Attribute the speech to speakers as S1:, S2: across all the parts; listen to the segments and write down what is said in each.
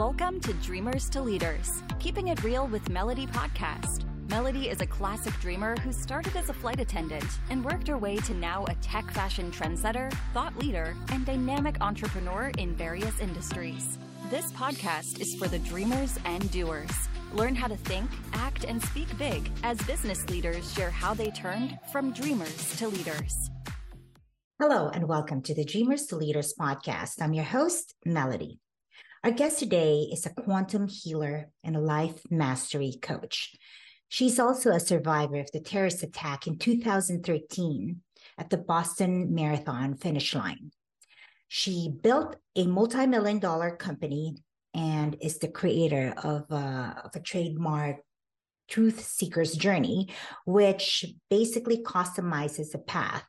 S1: Welcome to Dreamers to Leaders, keeping it real with Melody Podcast. Melody is a classic dreamer who started as a flight attendant and worked her way to now a tech fashion trendsetter, thought leader, and dynamic entrepreneur in various industries. This podcast is for the dreamers and doers. Learn how to think, act, and speak big as business leaders share how they turned from dreamers to leaders.
S2: Hello, and welcome to the Dreamers to Leaders podcast. I'm your host, Melody. Our guest today is a quantum healer and a life mastery coach. She's also a survivor of the terrorist attack in 2013 at the Boston Marathon finish line. She built a multi million dollar company and is the creator of, uh, of a trademark Truth Seeker's Journey, which basically customizes a path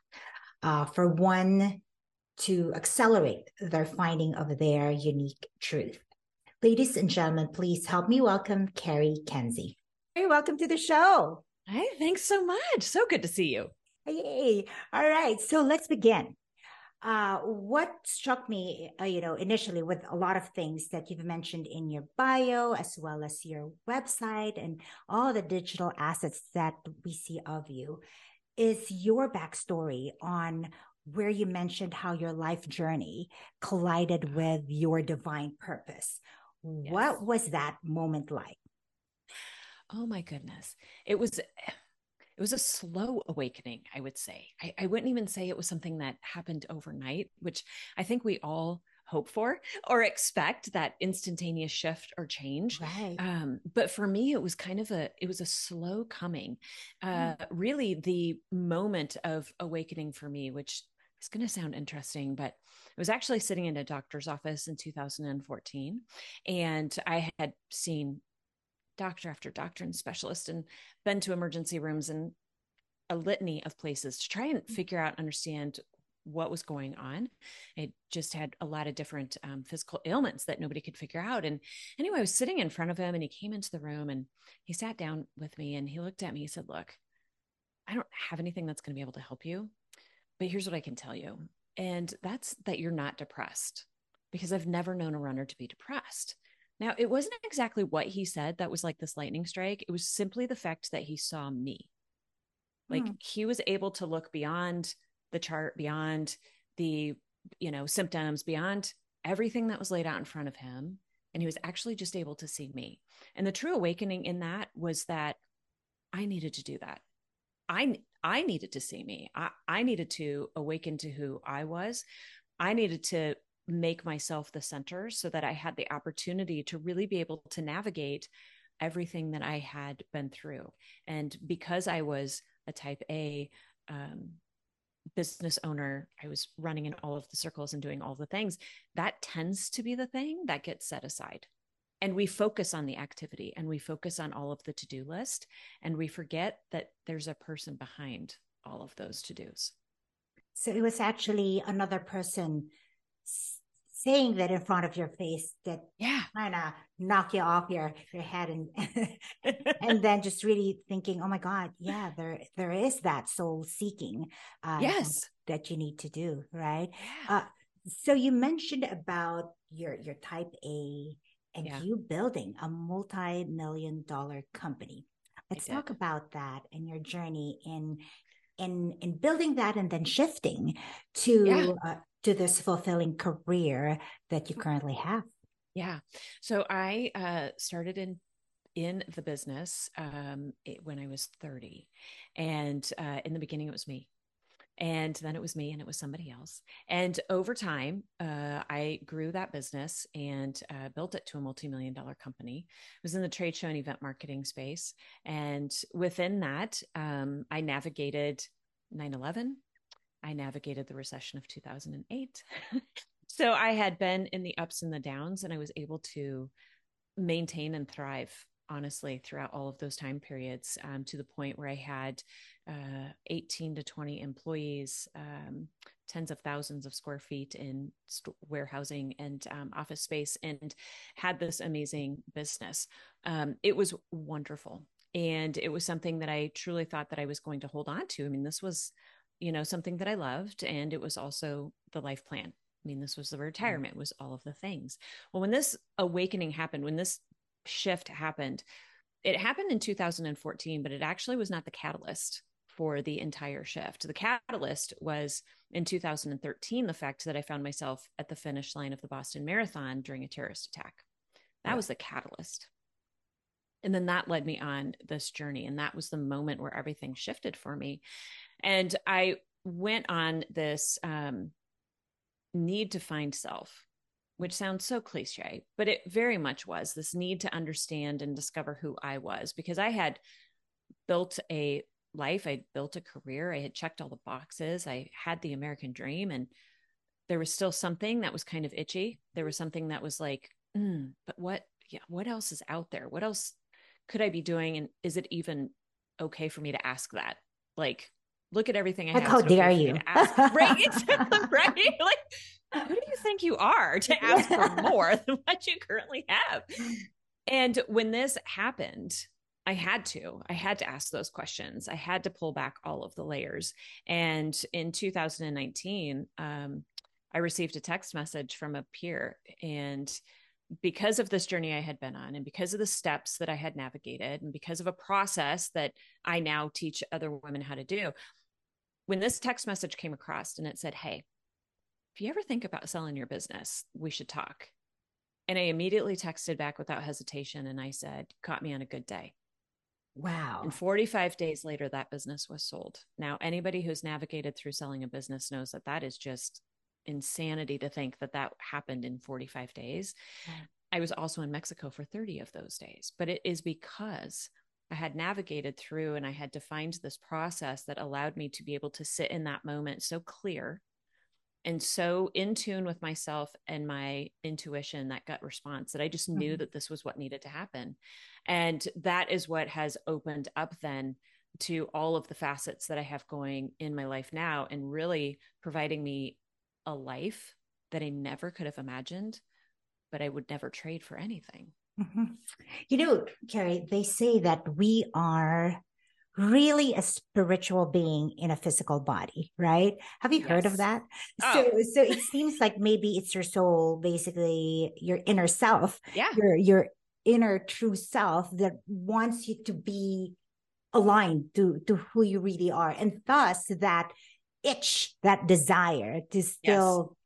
S2: uh, for one to accelerate their finding of their unique truth. Ladies and gentlemen, please help me welcome Cari Kenzie. Hey, welcome to the show.
S3: Hey, thanks so much. So good to see you.
S2: Hey, all right. So let's begin. Uh, what struck me, uh, you know, initially with a lot of things that you've mentioned in your bio, as well as your website and all the digital assets that we see of you, is your backstory on where you mentioned how your life journey collided with your divine purpose. Yes. What was that moment like?
S3: Oh my goodness. It was it was a slow awakening, I would say. I, I wouldn't even say it was something that happened overnight, which I think we all hope for or expect that instantaneous shift or change
S2: right.
S3: um, but for me it was kind of a it was a slow coming uh, mm. really the moment of awakening for me which it's going to sound interesting, but I was actually sitting in a doctor's office in 2014 and I had seen doctor after doctor and specialist and been to emergency rooms and a litany of places to try and mm. figure out, understand what was going on. I just had a lot of different um, physical ailments that nobody could figure out. And anyway, I was sitting in front of him and he came into the room and he sat down with me and he looked at me. He said, Look, I don't have anything that's going to be able to help you. But here's what I can tell you. And that's that you're not depressed because I've never known a runner to be depressed. Now, it wasn't exactly what he said that was like this lightning strike. It was simply the fact that he saw me. Like hmm. he was able to look beyond the chart, beyond the, you know, symptoms, beyond everything that was laid out in front of him. And he was actually just able to see me. And the true awakening in that was that I needed to do that. I I needed to see me. I, I needed to awaken to who I was. I needed to make myself the center so that I had the opportunity to really be able to navigate everything that I had been through. And because I was a type A um, business owner, I was running in all of the circles and doing all the things. That tends to be the thing that gets set aside and we focus on the activity and we focus on all of the to-do list and we forget that there's a person behind all of those to-dos.
S2: So it was actually another person saying that in front of your face that
S3: yeah.
S2: kind of knock you off your your head and and then just really thinking oh my god yeah there there is that soul seeking
S3: uh, yes.
S2: that you need to do right? Yeah. uh, so you mentioned about your your type a and yeah. you building a multi-million dollar company. Let's talk about that and your journey in in in building that and then shifting to yeah. uh, to this fulfilling career that you currently have.
S3: Yeah. So I uh, started in in the business um, it, when I was 30. And uh, in the beginning, it was me and then it was me and it was somebody else. And over time uh, i grew that business and uh, built it to a multi-million dollar company. It was in the trade show and event marketing space. And within that um, i navigated 9-11 i navigated the recession of 2008 so i had been in the ups and the downs and i was able to maintain and thrive honestly throughout all of those time periods um, to the point where I had uh, 18 to 20 employees, um, tens of thousands of square feet in st- warehousing and um, office space, and had this amazing business. Um, it was wonderful. And it was something that I truly thought that I was going to hold on to. I mean, this was, you know, something that I loved, and it was also the life plan I mean, this was the retirement, was all of the things. Well, when this awakening happened, when this shift happened, it happened in 2014, but it actually was not the catalyst for the entire shift. The catalyst was in 2013 the fact that I found myself at the finish line of the Boston Marathon during a terrorist attack. That yeah. was the catalyst. And then that led me on this journey. And that was the moment where everything shifted for me. And I went on this um, need to find self, which sounds so cliche, but it very much was this need to understand and discover who I was because I had built a life, I built a career, I had checked all the boxes, I had the American dream, and there was still something that was kind of itchy. There was something that was like, mm, but what, yeah, what else is out there? What else could I be doing? And is it even okay for me to ask that? Like, look at everything I
S2: like,
S3: have.
S2: How dare you?
S3: right, exactly, right. Like, who do you think you are to ask for more than what you currently have? And when this happened, I had to. I had to ask those questions. I had to pull back all of the layers. And in 2019, um, I received a text message from a peer, and because of this journey I had been on, and because of the steps that I had navigated, and because of a process that I now teach other women how to do, when this text message came across and it said, Hey, if you ever think about selling your business, we should talk. And I immediately texted back without hesitation and I said, Caught me on a good day.
S2: Wow.
S3: And 45 days later, that business was sold. Now, anybody who's navigated through selling a business knows that that is just insanity to think that that happened in 45 days. I was also in Mexico for 30 of those days, but it is because I had navigated through and I had defined this process that allowed me to be able to sit in that moment so clear and so in tune with myself and my intuition, that gut response, that I just knew mm-hmm. that this was what needed to happen. And that is what has opened up then to all of the facets that I have going in my life now and really providing me a life that I never could have imagined, but I would never trade for anything.
S2: Mm-hmm. You know, Cari, they say that we are really a spiritual being in a physical body, right? Have you yes. heard of that? Oh. So so it seems like maybe it's your soul, basically your inner self.
S3: Yeah.
S2: Your your inner true self that wants you to be aligned to to who you really are. And thus that itch, that desire to still,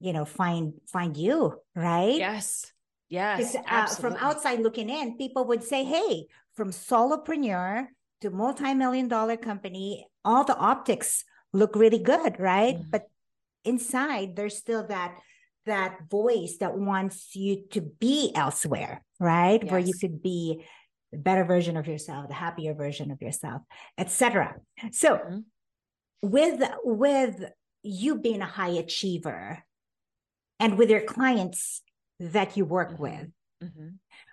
S2: yes. you know, find find you, right?
S3: Yes. Yes.
S2: Uh, from outside looking in, people would say, hey, from solopreneur to multi-million dollar company all the optics look really good right mm but inside there's still that that voice that wants you to be elsewhere right yes. where you could be the better version of yourself the happier version of yourself etc so mm-hmm. with with you being a high achiever and with your clients that you work mm-hmm. with mm-hmm.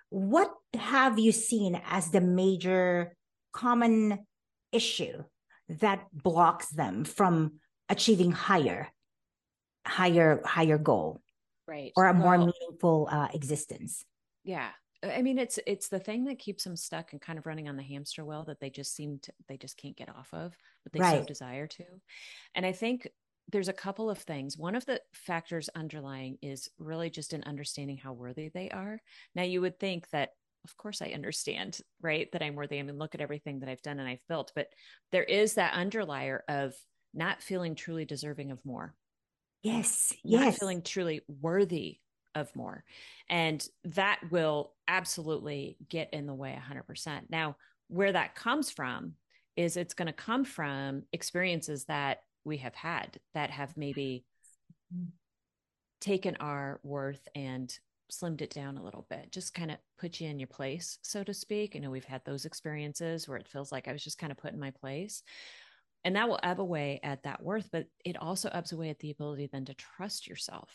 S2: what have you seen as the major common issue that blocks them from achieving higher higher higher goal
S3: right.
S2: or a more meaningful uh, existence.
S3: Yeah. I mean it's it's the thing that keeps them stuck and kind of running on the hamster wheel that they just seem to they just can't get off of but they right. so desire to. And i think there's a couple of things. One of the factors underlying is really just an understanding how worthy they are. Now you would think that of course I understand, right? That I'm worthy. I mean, look at everything that I've done and I've built. But there is that underlier of not feeling truly deserving of more.
S2: Yes.
S3: Not
S2: yes.
S3: feeling truly worthy of more. And that will absolutely get in the way 100%. Now, where that comes from is it's going to come from experiences that we have had that have maybe mm-hmm. taken our worth and slimmed it down a little bit, just kind of put you in your place, so to speak. You know, we've had those experiences where it feels like I was just kind of put in my place. And that will ebb away at that worth, but it also ebbs away at the ability then to trust yourself.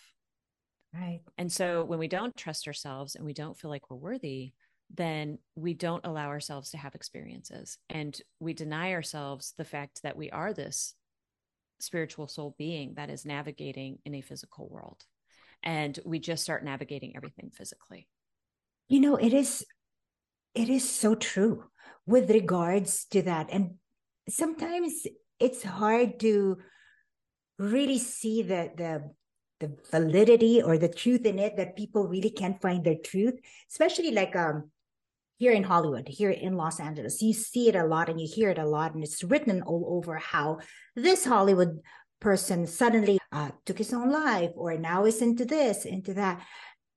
S2: Right.
S3: And so when we don't trust ourselves and we don't feel like we're worthy, then we don't allow ourselves to have experiences and we deny ourselves the fact that we are this spiritual soul being that is navigating in a physical world and we just start navigating everything physically
S2: you know it is it is so true with regards to that and sometimes it's hard to really see the the the validity or the truth in it that people really can't find their truth, especially like um here in Hollywood, here in Los Angeles. You see it a lot and you hear it a lot, and it's written all over how this Hollywood person suddenly uh, took his own life or now is into this, into that.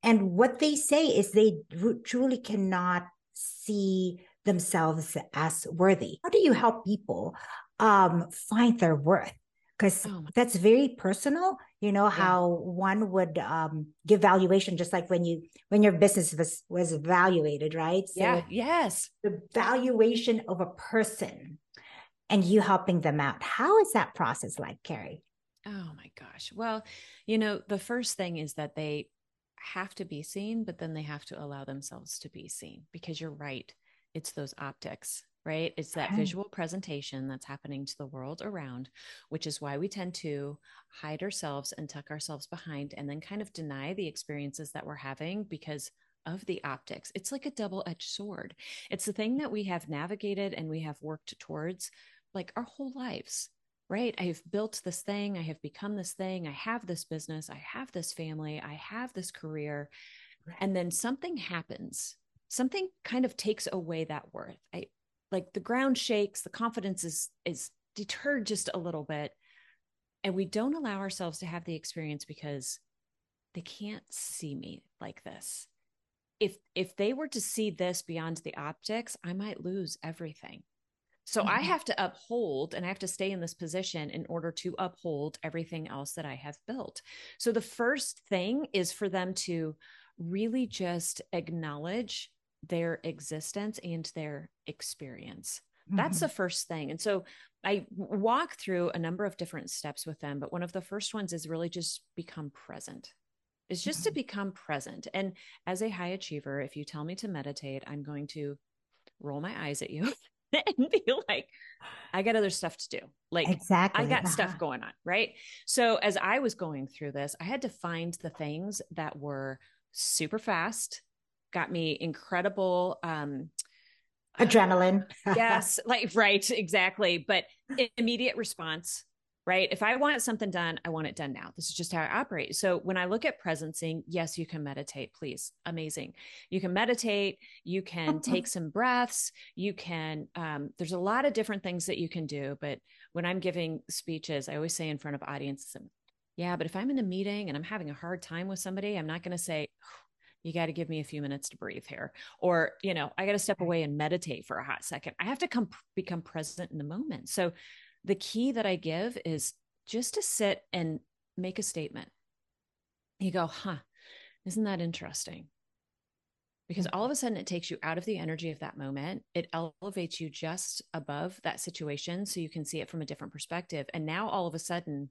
S2: And what they say is they truly cannot see themselves as worthy. How do you help people um, find their worth? Because oh. that's very personal you know yeah. how one would um, give valuation just like when you when your business was was evaluated right
S3: so yeah yes
S2: the valuation of a person and you helping them out how is that process like cari
S3: oh my gosh well you know the first thing is that they have to be seen but then they have to allow themselves to be seen because you're right it's those optics right? It's that right. visual presentation that's happening to the world around, which is why we tend to hide ourselves and tuck ourselves behind and then kind of deny the experiences that we're having because of the optics. It's like a double edged sword. It's the thing that we have navigated and we have worked towards like our whole lives. Right. I have built this thing. I have become this thing. I have this business. I have this family. I have this career. And then something happens something kind of takes away that worth. I, like the ground shakes the confidence is is deterred just a little bit and we don't allow ourselves to have the experience because they can't see me like this if if they were to see this beyond the optics i might lose everything so mm-hmm. i have to uphold and i have to stay in this position in order to uphold everything else that i have built so the first thing is for them to really just acknowledge their existence and their experience. Mm-hmm. That's the first thing. And so I walk through a number of different steps with them, but one of the first ones is really just become present. It's just mm-hmm. to become present. And as a high achiever, if you tell me to meditate, I'm going to roll my eyes at you and be like, I got other stuff to do. Like, exactly. I got uh-huh. stuff going on. Right. So, as I was going through this, I had to find the things that were super fast, got me incredible um
S2: adrenaline
S3: yes like right exactly but immediate response right? If i want something done i want it done now. This is just how i operate. So when i look at presencing yes you can meditate please. Amazing. You can meditate you can take some breaths you can um, there's a lot of different things that you can do but when i'm giving speeches i always say in front of audiences yeah but if i'm in a meeting and i'm having a hard time with somebody i'm not going to say you got to give me a few minutes to breathe here. Or you know i got to step away and meditate for a hot second. I have to come become present in the moment. So the key that i give is just to sit and make a statement. You go huh isn't that interesting? Because all of a sudden it takes you out of the energy of that moment. It elevates you just above that situation so you can see it from a different perspective. And now all of a sudden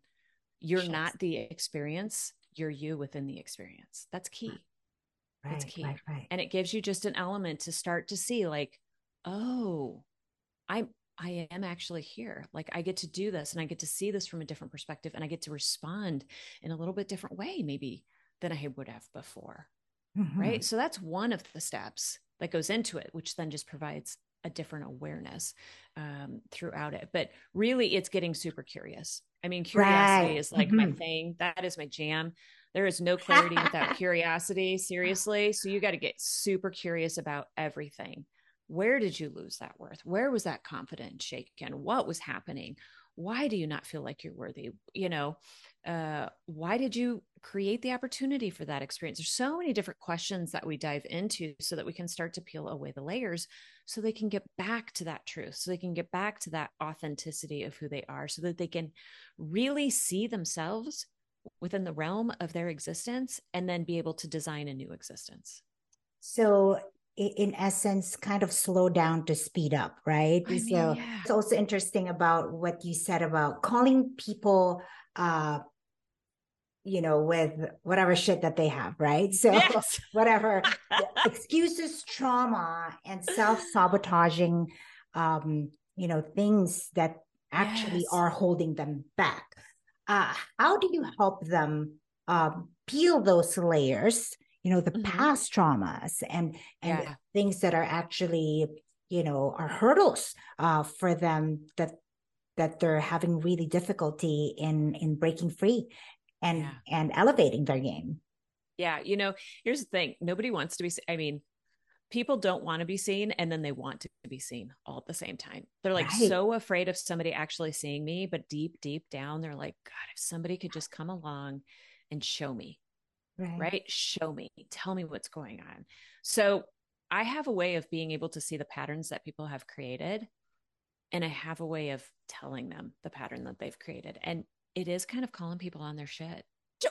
S3: you're not the experience you're you within the experience. That's key. Right, it's key. Right, right. And it gives you just an element to start to see like, oh, I I am actually here. Like I get to do this and I get to see this from a different perspective and I get to respond in a little bit different way maybe than I would have before. Mm-hmm. Right? So that's one of the steps that goes into it, which then just provides a different awareness um, throughout it. But really, it's getting super curious. I mean, curiosity right. is like mm-hmm. my thing. That is my jam. There is no clarity without curiosity, seriously. So you got to get super curious about everything. Where did you lose that worth? Where was that confidence shaken? What was happening? Why do you not feel like you're worthy? You know, uh, why did you create the opportunity for that experience? There's so many different questions that we dive into so that we can start to peel away the layers so they can get back to that truth, so they can get back to that authenticity of who they are, so that they can really see themselves within the realm of their existence and then be able to design a new existence.
S2: So, in essence, kind of slow down to speed up, right? I mean, so, yeah. it's also interesting about what you said about calling people uh you know, with whatever shit that they have, right? So, yes. whatever excuses, trauma, and self sabotaging, um, you know, things that actually yes. are holding them back uh, how do you help them um, peel those layers you know the mm-hmm. past traumas and and yeah. things that are actually you know are hurdles uh, for them that that they're having really difficulty in in breaking free and yeah. and elevating their game.
S3: Yeah, you know, here's the thing. Nobody wants to be I mean, people don't want to be seen and then they want to be seen all at the same time. They're like right. so afraid of somebody actually seeing me, but deep deep down they're like god, if somebody could just come along and show me. Right. right? Show me. Tell me what's going on. So, I have a way of being able to see the patterns that people have created and I have a way of telling them the pattern that they've created. And it is kind of calling people on their shit.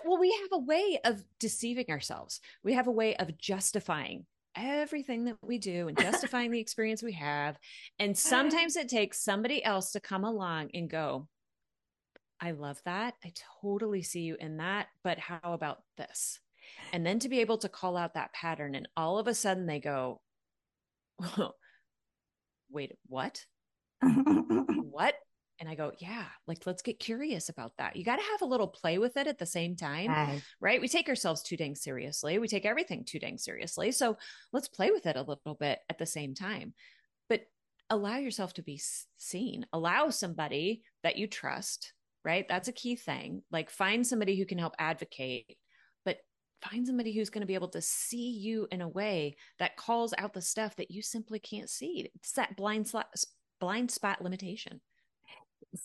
S3: Well, we have a way of deceiving ourselves. We have a way of justifying everything that we do and justifying the experience we have. And sometimes it takes somebody else to come along and go, I love that. I totally see you in that. But how about this? And then to be able to call out that pattern, and all of a sudden they go, wait, what? what? And I go, yeah, like let's get curious about that. You got to have a little play with it at the same time, right. right? We take ourselves too dang seriously. We take everything too dang seriously. So let's play with it a little bit at the same time. But allow yourself to be seen. Allow somebody that you trust, right? That's a key thing. Like find somebody who can help advocate, but find somebody who's going to be able to see you in a way that calls out the stuff that you simply can't see. It's that blind spot, blind spot limitation.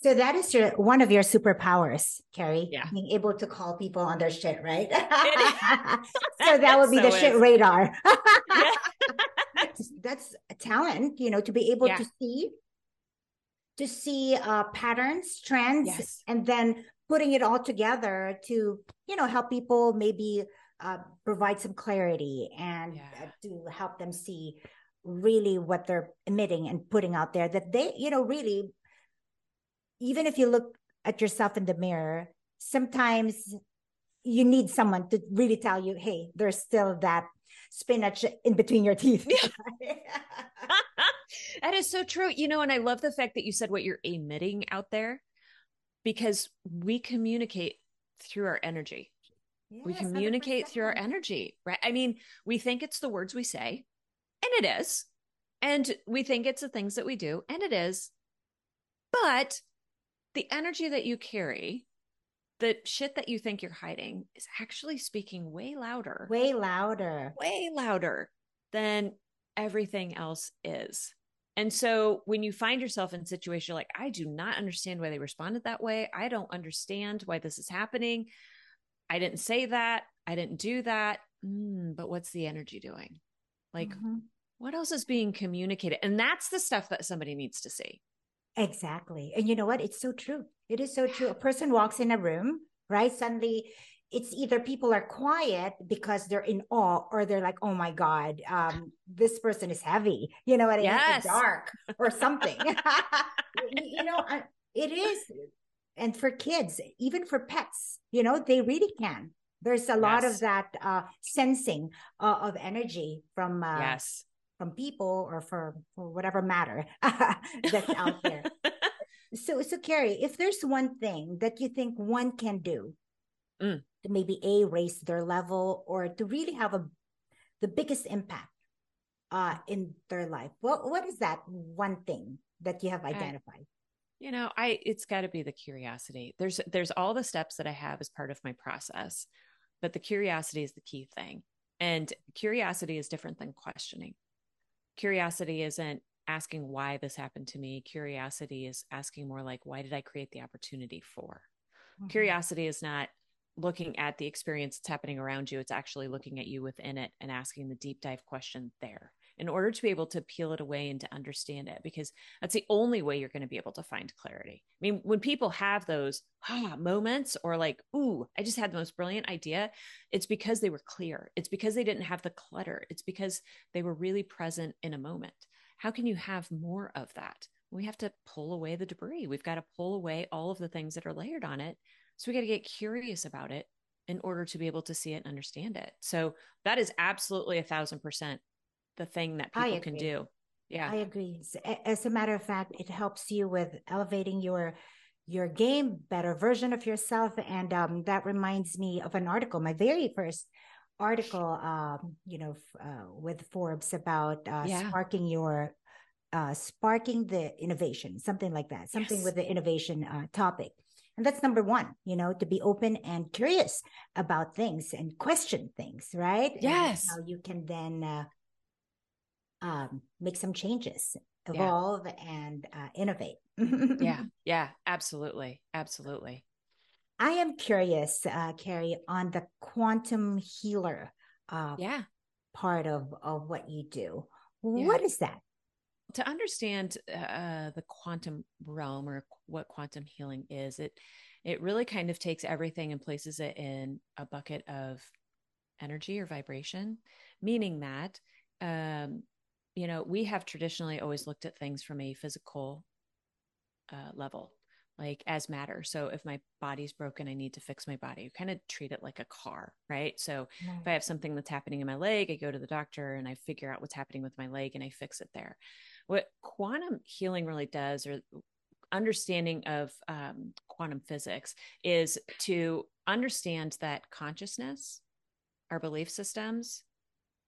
S2: So that is your one of your superpowers, Cari. Yeah. Being able to call people on their shit, right? so that would be so the is. shit radar. that's, that's a talent, you know, to be able yeah. to see to see uh, patterns, trends, yes. and then putting it all together to, you know, help people maybe uh, provide some clarity and yeah. uh, to help them see really what they're emitting and putting out there that they, you know, really even if you look at yourself in the mirror, sometimes you need someone to really tell you, hey, there's still that spinach in between your teeth.
S3: that is so true. You know, and I love the fact that you said what you're emitting out there because we communicate through our energy. Yes, we communicate 100%. through our energy, right? I mean, we think it's the words we say, and it is. And we think it's the things that we do, and it is. But the energy that you carry, the shit that you think you're hiding is actually speaking way louder.
S2: Way louder.
S3: Way louder than everything else is. And so when you find yourself in a situation like, I do not understand why they responded that way. I don't understand why this is happening. I didn't say that. I didn't do that. Mm, but what's the energy doing? Like, mm-hmm. what else is being communicated? And that's the stuff that somebody needs to see.
S2: Exactly. And you know what? It's so true. It is so true. A person walks in a room, right? Suddenly it's either people are quiet because they're in awe or they're like, oh my God, um, this person is heavy. You know what I yes. mean? dark or something. you know, it is. And for kids, even for pets, you know, they really can. There's a lot yes. of that uh, sensing uh, of energy from uh,
S3: yes
S2: from people or for, for whatever matter that's out there. so, so Cari, if there's one thing that you think one can do mm. to maybe a raise their level or to really have a the biggest impact uh, in their life, what what is that one thing that you have identified? I,
S3: you know, I it's got to be the curiosity. There's there's all the steps that I have as part of my process, but the curiosity is the key thing. And curiosity is different than questioning curiosity isn't asking why this happened to me. Curiosity is asking more like, why did I create the opportunity for? Mm-hmm. Curiosity is not looking at the experience that's happening around you. It's actually looking at you within it and asking the deep dive question there in order to be able to peel it away and to understand it, because that's the only way you're going to be able to find clarity. I mean, when people have those ah, moments or like, ooh, I just had the most brilliant idea, it's because they were clear. It's because they didn't have the clutter. It's because they were really present in a moment. How can you have more of that? We have to pull away the debris. We've got to pull away all of the things that are layered on it. So we got to get curious about it in order to be able to see it and understand it. So that is absolutely a thousand percent the thing that people can do. Yeah.
S2: I agree. As a matter of fact, it helps you with elevating your your game, better version of yourself. And um, that reminds me of an article, my very first article, um, you know, uh, with Forbes about uh, yeah. sparking your uh, sparking the innovation, something like that, something yes. with the innovation uh, topic. and that's number one you know to be open and curious about things and question things right
S3: yes
S2: and how you can then uh, um, make some changes evolve yeah. and uh, innovate.
S3: Yeah. Yeah. Absolutely. Absolutely.
S2: I am curious uh, cari on the quantum healer uh,
S3: yeah.
S2: part of of what you do. Yeah. what is that?
S3: To understand uh, the quantum realm or what quantum healing is, it it really kind of takes everything and places it in a bucket of energy or vibration, meaning that um, you know we have traditionally always looked at things from a physical uh, level like as matter. So if my body's broken, I need to fix my body. You kind of treat it like a car, right? So if I have something that's happening in my leg, I go to the doctor and I figure out what's happening with my leg and I fix it there. What quantum healing really does, or understanding of um, quantum physics, is to understand that consciousness, our belief systems,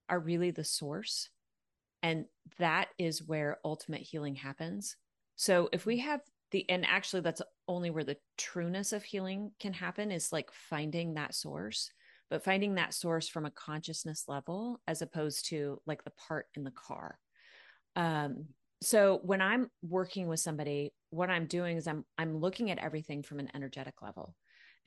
S3: are really the source. And that is where ultimate healing happens. So if we have the, and actually, that's only where the trueness of healing can happen is like finding that source, but finding that source from a consciousness level as opposed to like the part in the car um, so when i'm working with somebody what i'm doing is i'm i'm looking at everything from an energetic level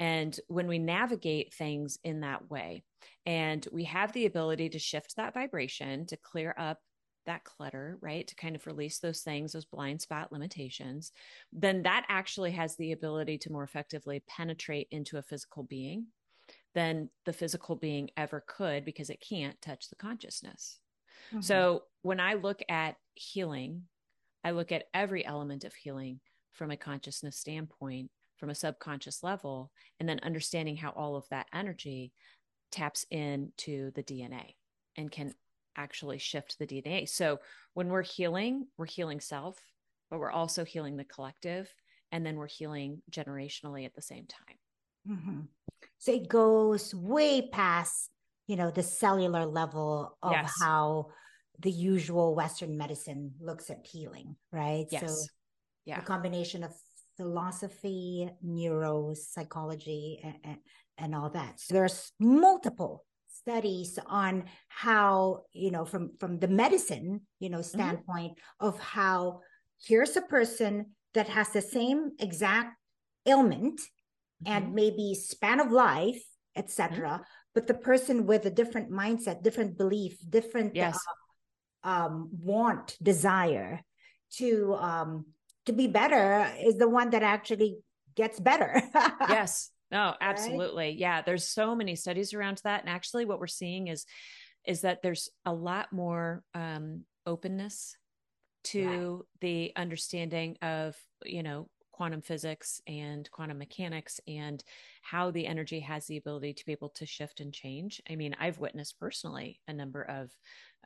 S3: and when we navigate things in that way and we have the ability to shift that vibration to clear up that clutter right to kind of release those things those blind spot limitations then that actually has the ability to more effectively penetrate into a physical being than the physical being ever could because it can't touch the consciousness Mm-hmm. So when I look at healing, I look at every element of healing from a consciousness standpoint, from a subconscious level, and then understanding how all of that energy taps into the DNA and can actually shift the DNA. So when we're healing, we're healing self, but we're also healing the collective. And then we're healing generationally at the same time.
S2: Mm-hmm. So it goes way past you know the cellular level of yes. how the usual western medicine looks at healing right
S3: yes. so
S2: yeah a combination of philosophy neuropsychology and, and, and all that so there's multiple studies on how you know from from the medicine you know mm-hmm. standpoint mm-hmm. of how here's a person that has the same exact ailment mm-hmm. and maybe span of life etc mm-hmm but the person with a different mindset different belief different
S3: yes.
S2: uh, um, want desire to um, to be better is the one that actually gets better
S3: yes no absolutely right? yeah there's so many studies around that and actually what we're seeing is is that there's a lot more um, openness to right. the understanding of you know quantum physics and quantum mechanics and how the energy has the ability to be able to shift and change. I mean, I've witnessed personally a number of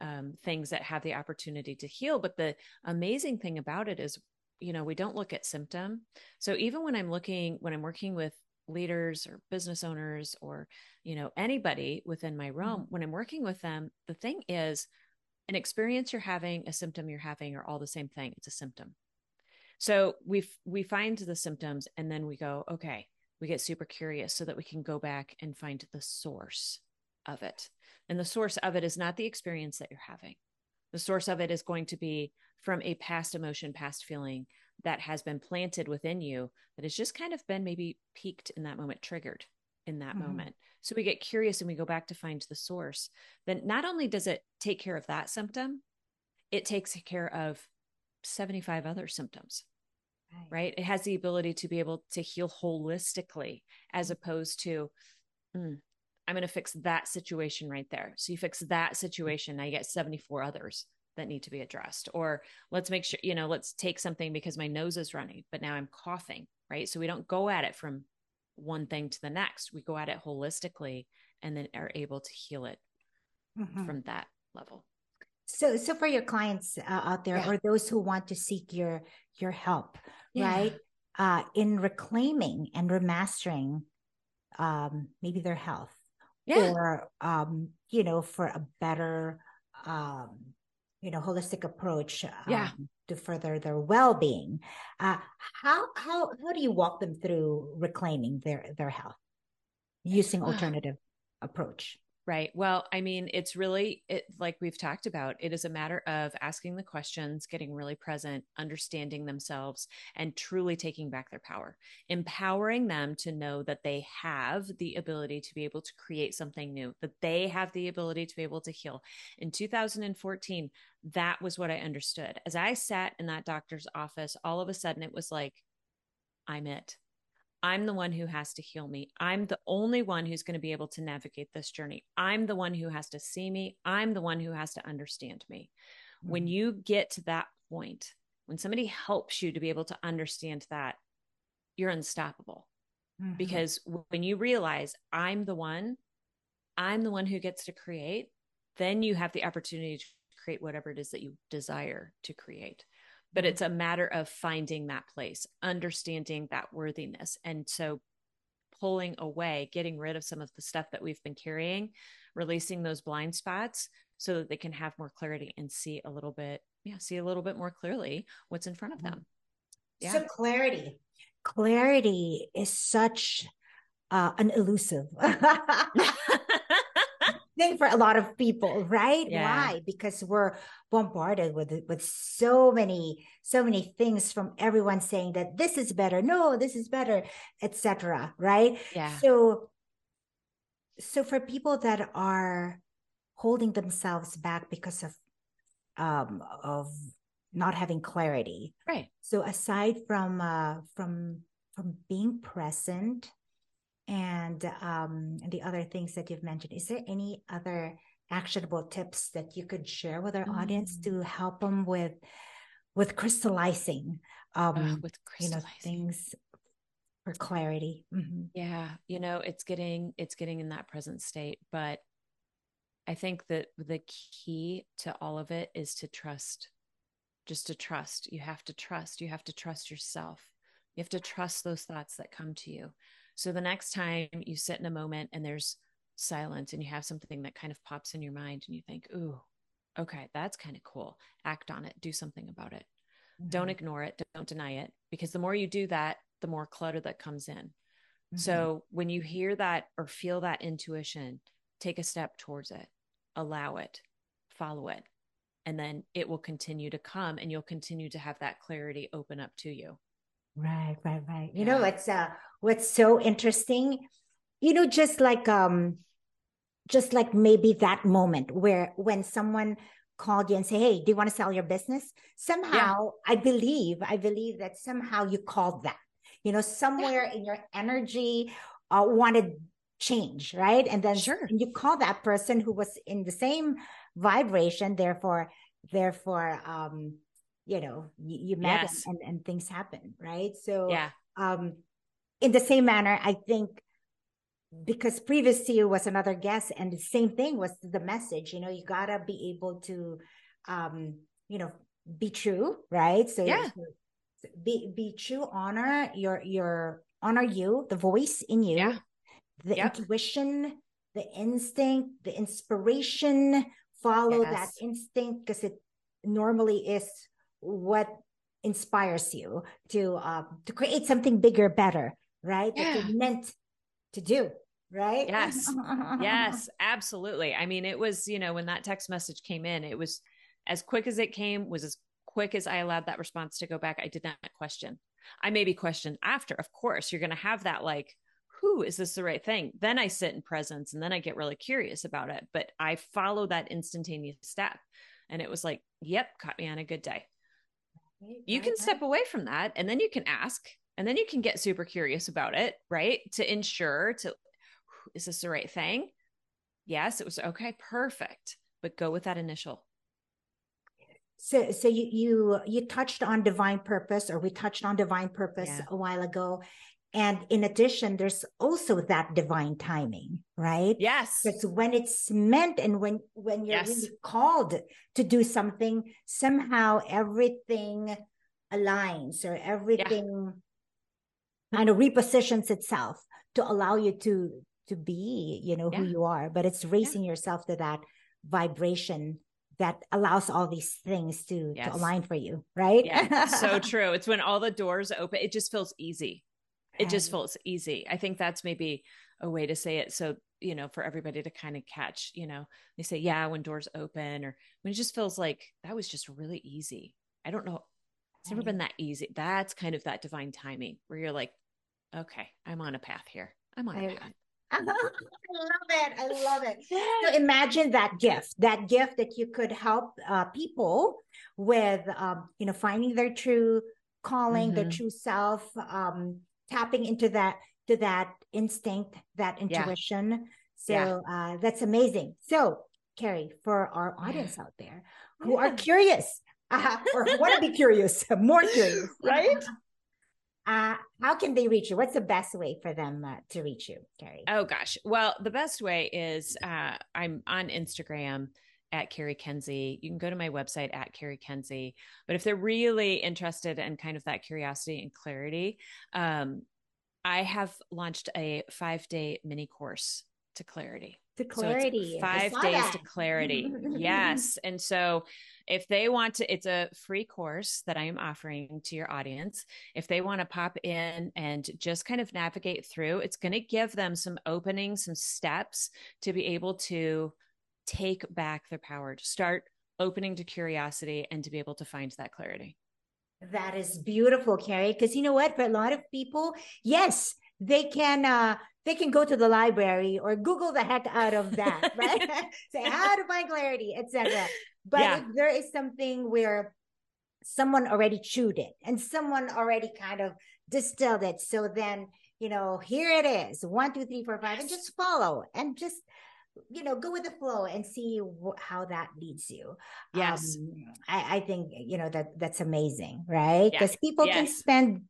S3: um, things that have the opportunity to heal. But the amazing thing about it is, you know, we don't look at symptom. So even when I'm looking, when I'm working with leaders or business owners or, you know, anybody within my realm, mm-hmm. when I'm working with them, the thing is, an experience you're having, a symptom you're having are all the same thing. It's a symptom. So we we find the symptoms and then we go, okay, we get super curious so that we can go back and find the source of it. And the source of it is not the experience that you're having. The source of it is going to be from a past emotion, past feeling that has been planted within you that has just kind of been maybe peaked in that moment, triggered in that mm-hmm. moment. So we get curious and we go back to find the source. Then not only does it take care of that symptom, it takes care of 75 other symptoms. Right. right. It has the ability to be able to heal holistically as mm-hmm. opposed to, mm, I'm going to fix that situation right there. So you fix that situation. Now you get 74 others that need to be addressed. Or let's make sure, you know, let's take something because my nose is running, but now I'm coughing. Right. So we don't go at it from one thing to the next. We go at it holistically and then are able to heal it mm-hmm. from that level.
S2: So, so for your clients uh, out there, yeah. or those who want to seek your your help, yeah. right, uh, in reclaiming and remastering, um, maybe their health,
S3: yeah.
S2: or um, you know, for a better um, you know holistic approach um,
S3: yeah.
S2: to further their well-being. Uh, how how how do you walk them through reclaiming their their health using alternative approach
S3: Right. Well, I mean, it's really it, like we've talked about. It is a matter of asking the questions, getting really present, understanding themselves, and truly taking back their power, empowering them to know that they have the ability to be able to create something new, that they have the ability to be able to heal. In 2014, that was what I understood. As I sat in that doctor's office, all of a sudden it was like, I'm it. I'm the one who has to heal me. I'm the only one who's going to be able to navigate this journey. I'm the one who has to see me. I'm the one who has to understand me. Mm-hmm. When you get to that point, when somebody helps you to be able to understand that, you're unstoppable. Mm-hmm. Because when you realize I'm the one, I'm the one who gets to create, then you have the opportunity to create whatever it is that you desire to create but it's a matter of finding that place, understanding that worthiness. And so pulling away, getting rid of some of the stuff that we've been carrying, releasing those blind spots so that they can have more clarity and see a little bit, yeah, see a little bit more clearly what's in front of them.
S2: Yeah. So clarity. Clarity is such uh, an elusive thing for a lot of people, right? Yeah. Why? Because we're bombarded with with so many so many things from everyone saying that this is better, no, this is better, etc. Right?
S3: Yeah.
S2: So, so for people that are holding themselves back because of um of not having clarity,
S3: right?
S2: So aside from uh from from being present and um, the other things that you've mentioned. Is there any other actionable tips that you could share with our mm. audience to help them with with crystallizing, um, uh, with crystallizing. you know things for clarity?
S3: Mm-hmm. Yeah, you know, it's getting it's getting in that present state, but I think that the key to all of it is to trust. Just to trust. You have to trust. You have to trust yourself. You have to trust those thoughts that come to you. So the next time you sit in a moment and there's silence and you have something that kind of pops in your mind and you think, ooh, okay, that's kind of cool. Act on it, do something about it. Mm-hmm. Don't ignore it, don't deny it, because the more you do that, the more clutter that comes in. Mm-hmm. So when you hear that or feel that intuition, take a step towards it, allow it, follow it, and then it will continue to come and you'll continue to have that clarity open up to you.
S2: Right, right, right. You know, it's uh what's so interesting, you know, just like um just like maybe that moment where when someone called you and say, Hey, do you want to sell your business? Somehow yeah. I believe, I believe that somehow you called that, you know, somewhere yeah. in your energy uh, wanted change, right? And then
S3: sure.
S2: and you call that person who was in the same vibration, therefore, therefore, um, you know you, you met yes. and, and, and things happen right so
S3: yeah
S2: um in the same manner i think because previous to you was another guest and the same thing was the message you know you gotta be able to um you know be true right so
S3: yeah
S2: be be true honor your your honor you the voice in you
S3: yeah.
S2: the yep. intuition the instinct the inspiration follow yes. that instinct because it normally is what inspires you to uh, to create something bigger, better, right? Yeah. That you're meant to do, right?
S3: Yes, yes, absolutely. I mean, it was you know when that text message came in, it was as quick as it came, was as quick as I allowed that response to go back. I did not question. I maybe questioned after. Of course, you're going to have that like who is this the right thing? Then I sit in presence and then I get really curious about it. But I follow that instantaneous step. And it was like, yep, caught me on a good day you can step away from that and then you can ask and then you can get super curious about it right? To ensure to is this the right thing? Yes it was okay perfect but go with that initial.
S2: So so you you you touched on divine purpose or we touched on divine purpose yeah. a while ago and in addition there's also that divine timing right
S3: yes
S2: because when it's meant and when when you're yes. really called to do something somehow everything aligns or everything yeah. kind of repositions itself to allow you to to be you know yeah. who you are but it's raising yeah. yourself to that vibration that allows all these things to,
S3: Yes.
S2: to align for you, right?
S3: Yeah, so true. It's when all the doors open, it just feels easy. It just feels easy. I think that's maybe a way to say it. So, you know, for everybody to kind of catch, you know, they say, yeah, when doors open or when it just feels like that was just really easy. I don't know. It's never been that easy. That's kind of that divine timing where you're like, okay, I'm on a path here. I'm on a path.
S2: I love it. I love it. So imagine that gift, that gift that you could help uh, people with, um, you know, finding their true calling, their
S3: Mhm.
S2: true self, um, tapping into that to that instinct, that
S3: Yeah.
S2: intuition. So
S3: Yeah.
S2: uh, that's amazing. So Cari, for our audience out there who are curious uh, or want to be curious, more curious,
S3: Right?
S2: Uh, how can they reach you? What's the best way for them uh, to reach you, Cari?
S3: Oh gosh. Well, the best way is uh, I'm on Instagram at Cari Kenzie. You can go to my website at Cari Kenzie. But if they're really interested in kind of that curiosity and clarity, um, I have launched a five day mini course to clarity.
S2: to clarity. I
S3: five days
S2: that.
S3: to clarity. yes. And so if they want to, it's a free course that I am offering to your audience. If they want to pop in and just kind of navigate through, it's going to give them some openings, some steps to be able to take back their power, to start opening to curiosity and to be able to find that clarity.
S2: That is beautiful, Cari. Because you know what? For a lot of people, yes, they can uh they can go to the library or Google the heck out of that, right? Say how to find clarity, etc. But
S3: Yeah.
S2: if there is something where someone already chewed it and someone already kind of distilled it, so then you know here it is, one, two, three, four, five, and just follow and just you know go with the flow and see wh- how that leads you.
S3: Yes.
S2: Um, I, I think you know that that's amazing, right? Because people can spend,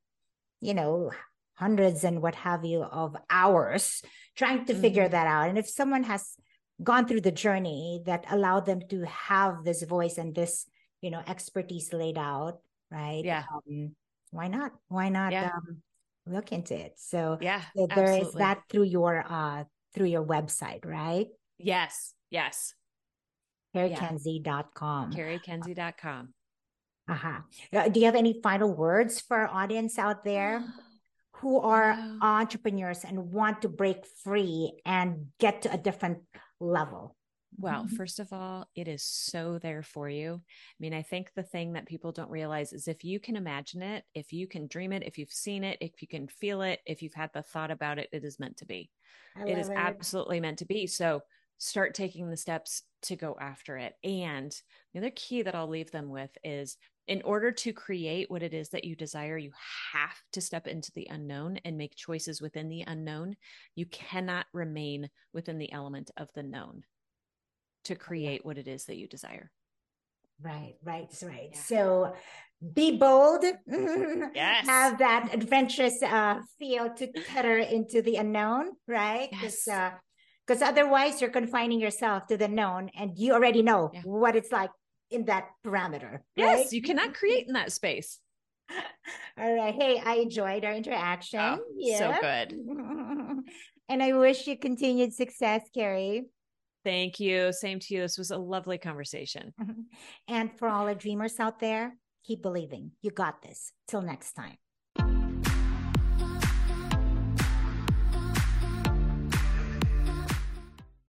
S2: you know, hundreds and what have you of hours trying to figure
S3: Mhm.
S2: that out. And if someone has gone through the journey that allowed them to have this voice and this, you know, expertise laid out, right?
S3: Yeah.
S2: Um, why not? Why not
S3: Yeah.
S2: um, look into it? So,
S3: Yeah.
S2: so there is
S3: absolutely.
S2: that through your uh through your website, right?
S3: Yes. Yes.
S2: CariKenzie.com.
S3: CariKenzie.com.
S2: Uh-huh. Uh, Do you have any final words for our audience out there who are
S3: No.
S2: entrepreneurs and want to break free and get to a different level?
S3: Well,
S2: Mhm.
S3: first of all, it is so there for you. I mean, I think the thing that people don't realize is if you can imagine it, if you can dream it, if you've seen it, if you can feel it, if you've had the thought about it, it is meant to be.
S2: I
S3: It is
S2: love
S3: absolutely meant to be. So start taking the steps to go after it. And the other key that I'll leave them with is in order to create what it is that you desire, you have to step into the unknown and make choices within the unknown. You cannot remain within the element of the known to create what it is that you desire.
S2: Right, right, right.
S3: Yeah.
S2: So be bold.
S3: Yes.
S2: Have that adventurous uh, feel to tether into the unknown, right?
S3: Yes.
S2: Because otherwise you're confining yourself to the known and you already know
S3: Yeah.
S2: what it's like in that parameter.
S3: Yes,
S2: right?
S3: you cannot create in that space.
S2: All right. Hey, I enjoyed our interaction.
S3: Oh, so good.
S2: and I wish you continued success, Cari.
S3: Thank you. Same to you. This was a lovely conversation.
S2: And for all the dreamers out there, keep believing. You got this. Till next time.